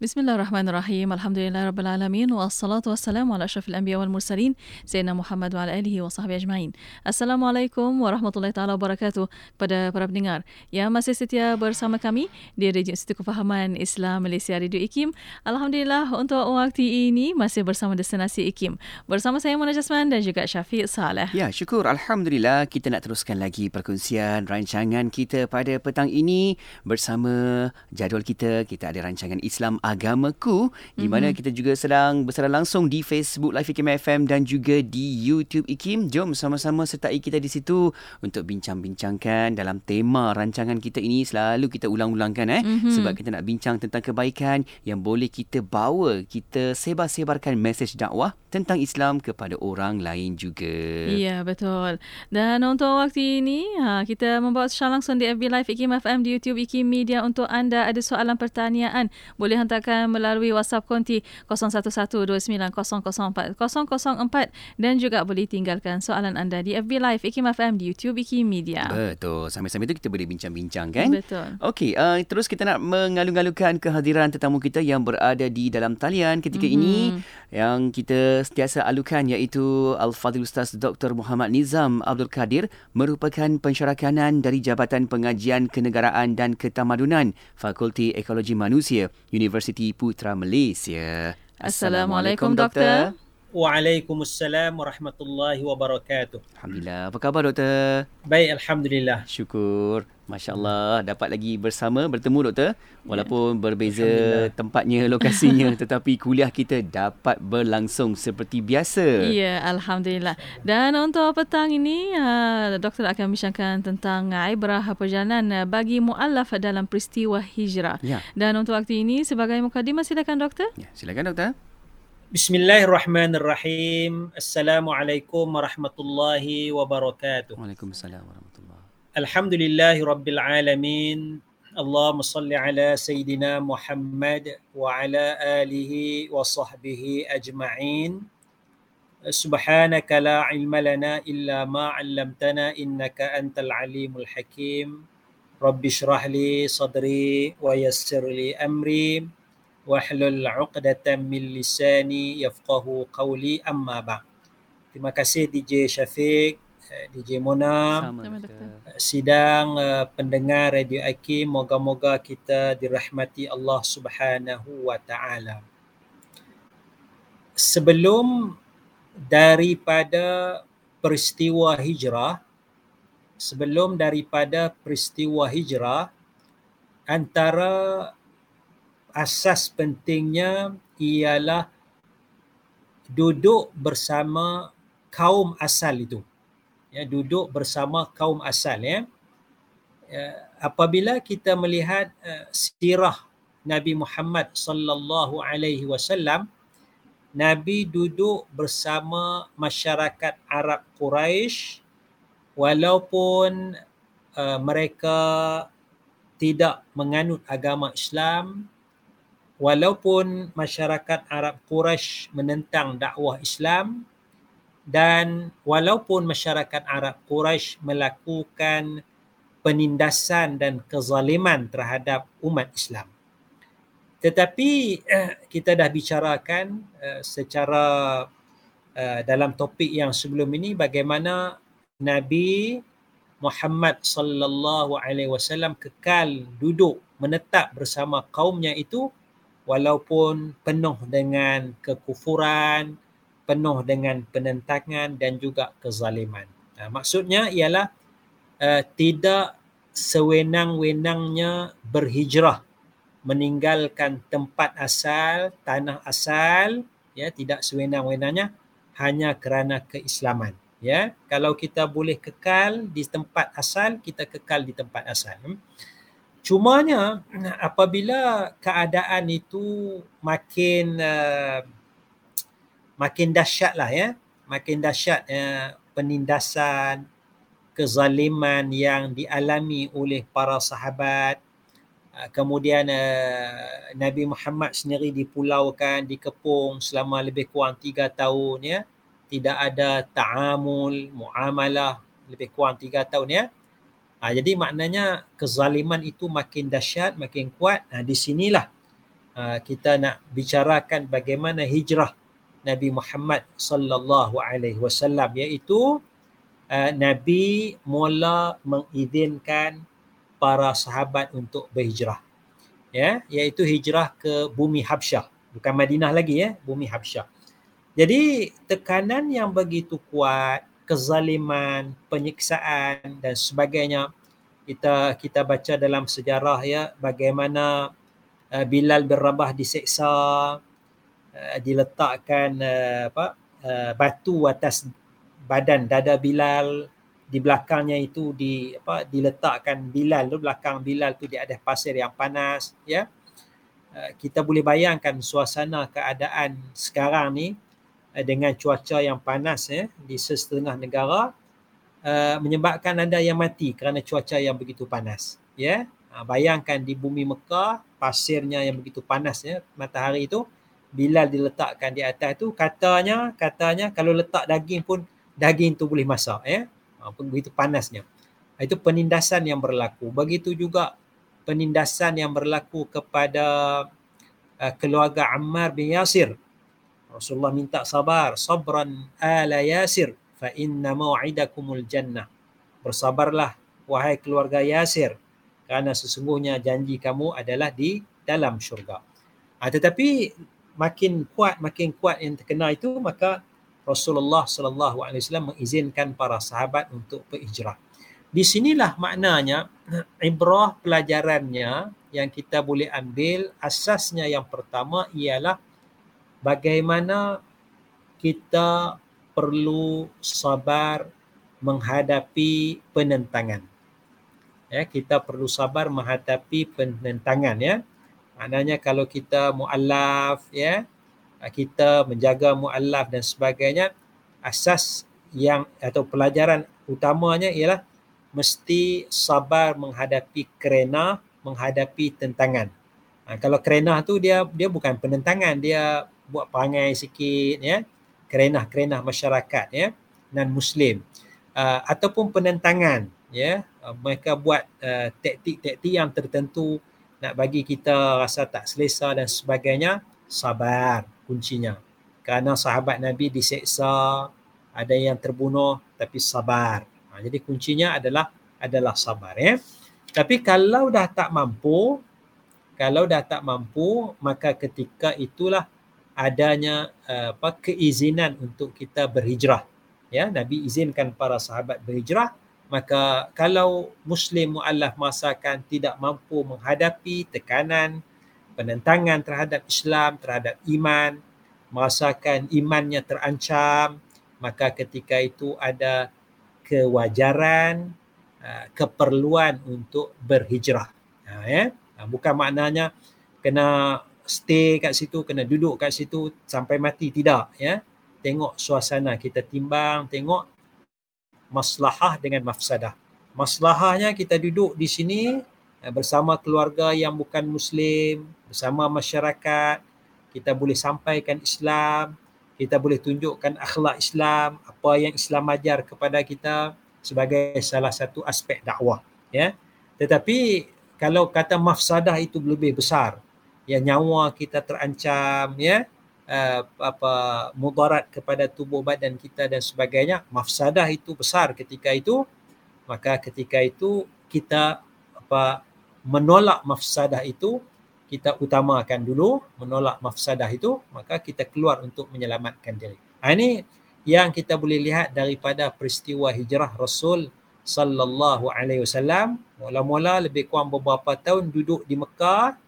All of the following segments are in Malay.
Bismillahirrahmanirrahim. Alhamdulillahirabbil wassalatu wassalamu ala asyrafil anbiya wal mursalin sayyidina Muhammad wa ala alihi wa sahbihi ajma'in. Assalamualaikum warahmatullahi taala wabarakatuh pada para pendengar yang masih setia bersama kami di Radio Institut Kefahaman Islam Malaysia Radio IKIM. Alhamdulillah untuk waktu ini masih bersama destinasi IKIM. Bersama saya Mona Jasman dan juga Syafiq Saleh. Ya, syukur alhamdulillah kita nak teruskan lagi perkongsian rancangan kita pada petang ini bersama jadual kita. Kita ada rancangan Islam agamaku di mana mm-hmm. kita juga sedang bersiaran langsung di Facebook Live IKIM FM dan juga di YouTube IKIM. Jom sama-sama sertai kita di situ untuk bincang-bincangkan dalam tema rancangan kita ini selalu kita ulang-ulangkan eh mm-hmm. sebab kita nak bincang tentang kebaikan yang boleh kita bawa, kita sebar-sebarkan mesej dakwah tentang Islam kepada orang lain juga. Ya, betul. Dan untuk waktu ini, ha, kita membawa secara langsung di FB Live IKIM FM di YouTube IKIM Media untuk anda ada soalan pertanyaan. Boleh hantar silakan melalui WhatsApp konti 0112900404 dan juga boleh tinggalkan soalan anda di FB Live IKIM FM di YouTube IKIM Media. Betul. Sambil-sambil itu kita boleh bincang-bincang kan? Betul. Okey, uh, terus kita nak mengalu-alukan kehadiran tetamu kita yang berada di dalam talian ketika mm-hmm. ini yang kita sentiasa alukan iaitu Al-Fadhil Ustaz Dr. Muhammad Nizam Abdul Kadir merupakan pensyarakanan dari Jabatan Pengajian Kenegaraan dan Ketamadunan Fakulti Ekologi Manusia Universiti Universiti Putra Malaysia. Assalamualaikum, Doktor. Waalaikumsalam warahmatullahi wabarakatuh. Alhamdulillah. Apa khabar doktor? Baik, alhamdulillah. Syukur. Masya-Allah dapat lagi bersama bertemu doktor walaupun ya. berbeza tempatnya lokasinya tetapi kuliah kita dapat berlangsung seperti biasa. Ya, alhamdulillah. Dan untuk petang ini uh, doktor akan bincangkan tentang ibrah perjalanan bagi muallaf dalam peristiwa hijrah. Ya. Dan untuk waktu ini sebagai mukadimah silakan doktor. Ya, silakan doktor. بسم الله الرحمن الرحيم السلام عليكم ورحمة الله وبركاته وعليكم السلام ورحمة الله الحمد لله رب العالمين اللهم صل على سيدنا محمد وعلى آله وصحبه أجمعين سبحانك لا علم لنا إلا ما علمتنا إنك أنت العليم الحكيم رب اشرح لي صدري ويسر لي أمري wahlul 'uqdatam min lisani yafqahu qawli amma ba. Terima kasih DJ Syafiq, eh, DJ Mona, sidang uh, pendengar Radio Aki, moga-moga kita dirahmati Allah Subhanahu wa taala. Sebelum daripada peristiwa hijrah, sebelum daripada peristiwa hijrah antara asas pentingnya ialah duduk bersama kaum asal itu. Ya, duduk bersama kaum asal ya. ya apabila kita melihat uh, sirah Nabi Muhammad sallallahu alaihi wasallam Nabi duduk bersama masyarakat Arab Quraisy walaupun uh, mereka tidak menganut agama Islam walaupun masyarakat Arab Quraisy menentang dakwah Islam dan walaupun masyarakat Arab Quraisy melakukan penindasan dan kezaliman terhadap umat Islam. Tetapi eh, kita dah bicarakan eh, secara eh, dalam topik yang sebelum ini bagaimana Nabi Muhammad sallallahu alaihi wasallam kekal duduk menetap bersama kaumnya itu walaupun penuh dengan kekufuran, penuh dengan penentangan dan juga kezaliman. Uh, maksudnya ialah uh, tidak sewenang-wenangnya berhijrah meninggalkan tempat asal, tanah asal, ya tidak sewenang-wenangnya hanya kerana keislaman. Ya, kalau kita boleh kekal di tempat asal, kita kekal di tempat asal. Hmm? Cumanya apabila keadaan itu makin uh, makin dahsyat lah ya, makin dahsyat uh, penindasan, kezaliman yang dialami oleh para sahabat, uh, kemudian uh, Nabi Muhammad sendiri dipulaukan, dikepung selama lebih kurang tiga tahun ya, tidak ada ta'amul, muamalah lebih kurang tiga tahun ya. Ha, jadi maknanya kezaliman itu makin dahsyat, makin kuat. Ha, di sinilah uh, kita nak bicarakan bagaimana hijrah Nabi Muhammad sallallahu alaihi wasallam iaitu uh, Nabi mula mengizinkan para sahabat untuk berhijrah. Ya, iaitu hijrah ke bumi Habsyah, bukan Madinah lagi ya, bumi Habsyah. Jadi tekanan yang begitu kuat, kezaliman, penyiksaan dan sebagainya. Kita kita baca dalam sejarah ya bagaimana uh, Bilal bin Rabah diseksa uh, diletakkan uh, apa uh, batu atas badan dada Bilal. Di belakangnya itu di apa diletakkan Bilal tu belakang Bilal tu di atas pasir yang panas ya. Uh, kita boleh bayangkan suasana keadaan sekarang ni uh, dengan cuaca yang panas ya di setengah negara uh, menyebabkan anda yang mati kerana cuaca yang begitu panas ya. Uh, bayangkan di bumi Mekah pasirnya yang begitu panas ya matahari itu Bilal diletakkan di atas tu katanya katanya kalau letak daging pun daging tu boleh masak ya. Ha, begitu panasnya. Itu penindasan yang berlaku. Begitu juga penindasan yang berlaku kepada uh, keluarga Ammar bin Yasir Rasulullah minta sabar sabran ala Yasir fa inna mau'idakumul jannah bersabarlah wahai keluarga Yasir kerana sesungguhnya janji kamu adalah di dalam syurga ha, tetapi makin kuat makin kuat yang terkena itu maka Rasulullah sallallahu alaihi wasallam mengizinkan para sahabat untuk berhijrah. Di sinilah maknanya ibrah pelajarannya yang kita boleh ambil asasnya yang pertama ialah bagaimana kita perlu sabar menghadapi penentangan. Ya, kita perlu sabar menghadapi penentangan ya. Maknanya kalau kita muallaf ya, kita menjaga muallaf dan sebagainya, asas yang atau pelajaran utamanya ialah mesti sabar menghadapi kerena menghadapi tentangan. Ha, kalau kerena tu dia dia bukan penentangan, dia buat perangai sikit ya. Kerena-kerena masyarakat ya non muslim. Uh, ataupun penentangan ya uh, mereka buat uh, taktik-taktik yang tertentu nak bagi kita rasa tak selesa dan sebagainya, sabar kuncinya. Kerana sahabat Nabi diseksa, ada yang terbunuh tapi sabar. Ha, jadi kuncinya adalah adalah sabar ya. Tapi kalau dah tak mampu, kalau dah tak mampu, maka ketika itulah adanya uh, apa keizinan untuk kita berhijrah. Ya, Nabi izinkan para sahabat berhijrah. Maka kalau muslim muallaf masakan tidak mampu menghadapi tekanan penentangan terhadap Islam terhadap iman merasakan imannya terancam maka ketika itu ada kewajaran uh, keperluan untuk berhijrah. Ha, ya? Ha, bukan maknanya kena stay kat situ kena duduk kat situ sampai mati tidak ya tengok suasana kita timbang tengok maslahah dengan mafsadah. Maslahahnya kita duduk di sini eh, bersama keluarga yang bukan muslim, bersama masyarakat, kita boleh sampaikan Islam, kita boleh tunjukkan akhlak Islam, apa yang Islam ajar kepada kita sebagai salah satu aspek dakwah, ya. Tetapi kalau kata mafsadah itu lebih besar, ya nyawa kita terancam, ya, uh, apa mudarat kepada tubuh badan kita dan sebagainya mafsadah itu besar ketika itu. Maka ketika itu kita apa menolak mafsadah itu kita utamakan dulu menolak mafsadah itu maka kita keluar untuk menyelamatkan diri. Ha, ini yang kita boleh lihat daripada peristiwa hijrah Rasul sallallahu alaihi wasallam. Mula-mula lebih kurang beberapa tahun duduk di Mekah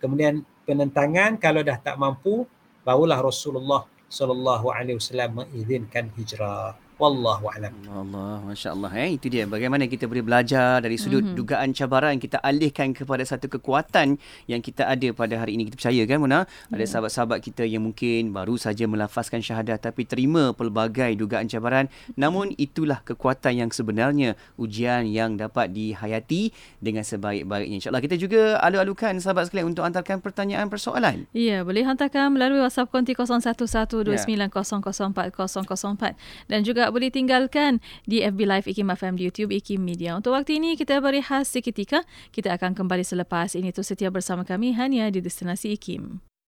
kemudian penentangan kalau dah tak mampu barulah Rasulullah sallallahu alaihi wasallam mengizinkan hijrah. Wallahu alam. Allah, masya-Allah. Eh itu dia. Bagaimana kita boleh belajar dari sudut mm-hmm. dugaan cabaran kita alihkan kepada satu kekuatan yang kita ada pada hari ini. Kita percaya kan Mona yeah. ada sahabat-sahabat kita yang mungkin baru saja melafazkan syahadah tapi terima pelbagai dugaan cabaran. Namun itulah kekuatan yang sebenarnya ujian yang dapat dihayati dengan sebaik-baiknya. insya-Allah kita juga alu-alukan sahabat sekalian untuk hantarkan pertanyaan persoalan. Ya, yeah, boleh hantarkan melalui WhatsApp konti 0112900404 dan juga boleh tinggalkan di FB Live IKIM FM di YouTube IKIM Media. Untuk waktu ini kita berehat seketika. Kita akan kembali selepas ini tu setia bersama kami hanya di Destinasi IKIM.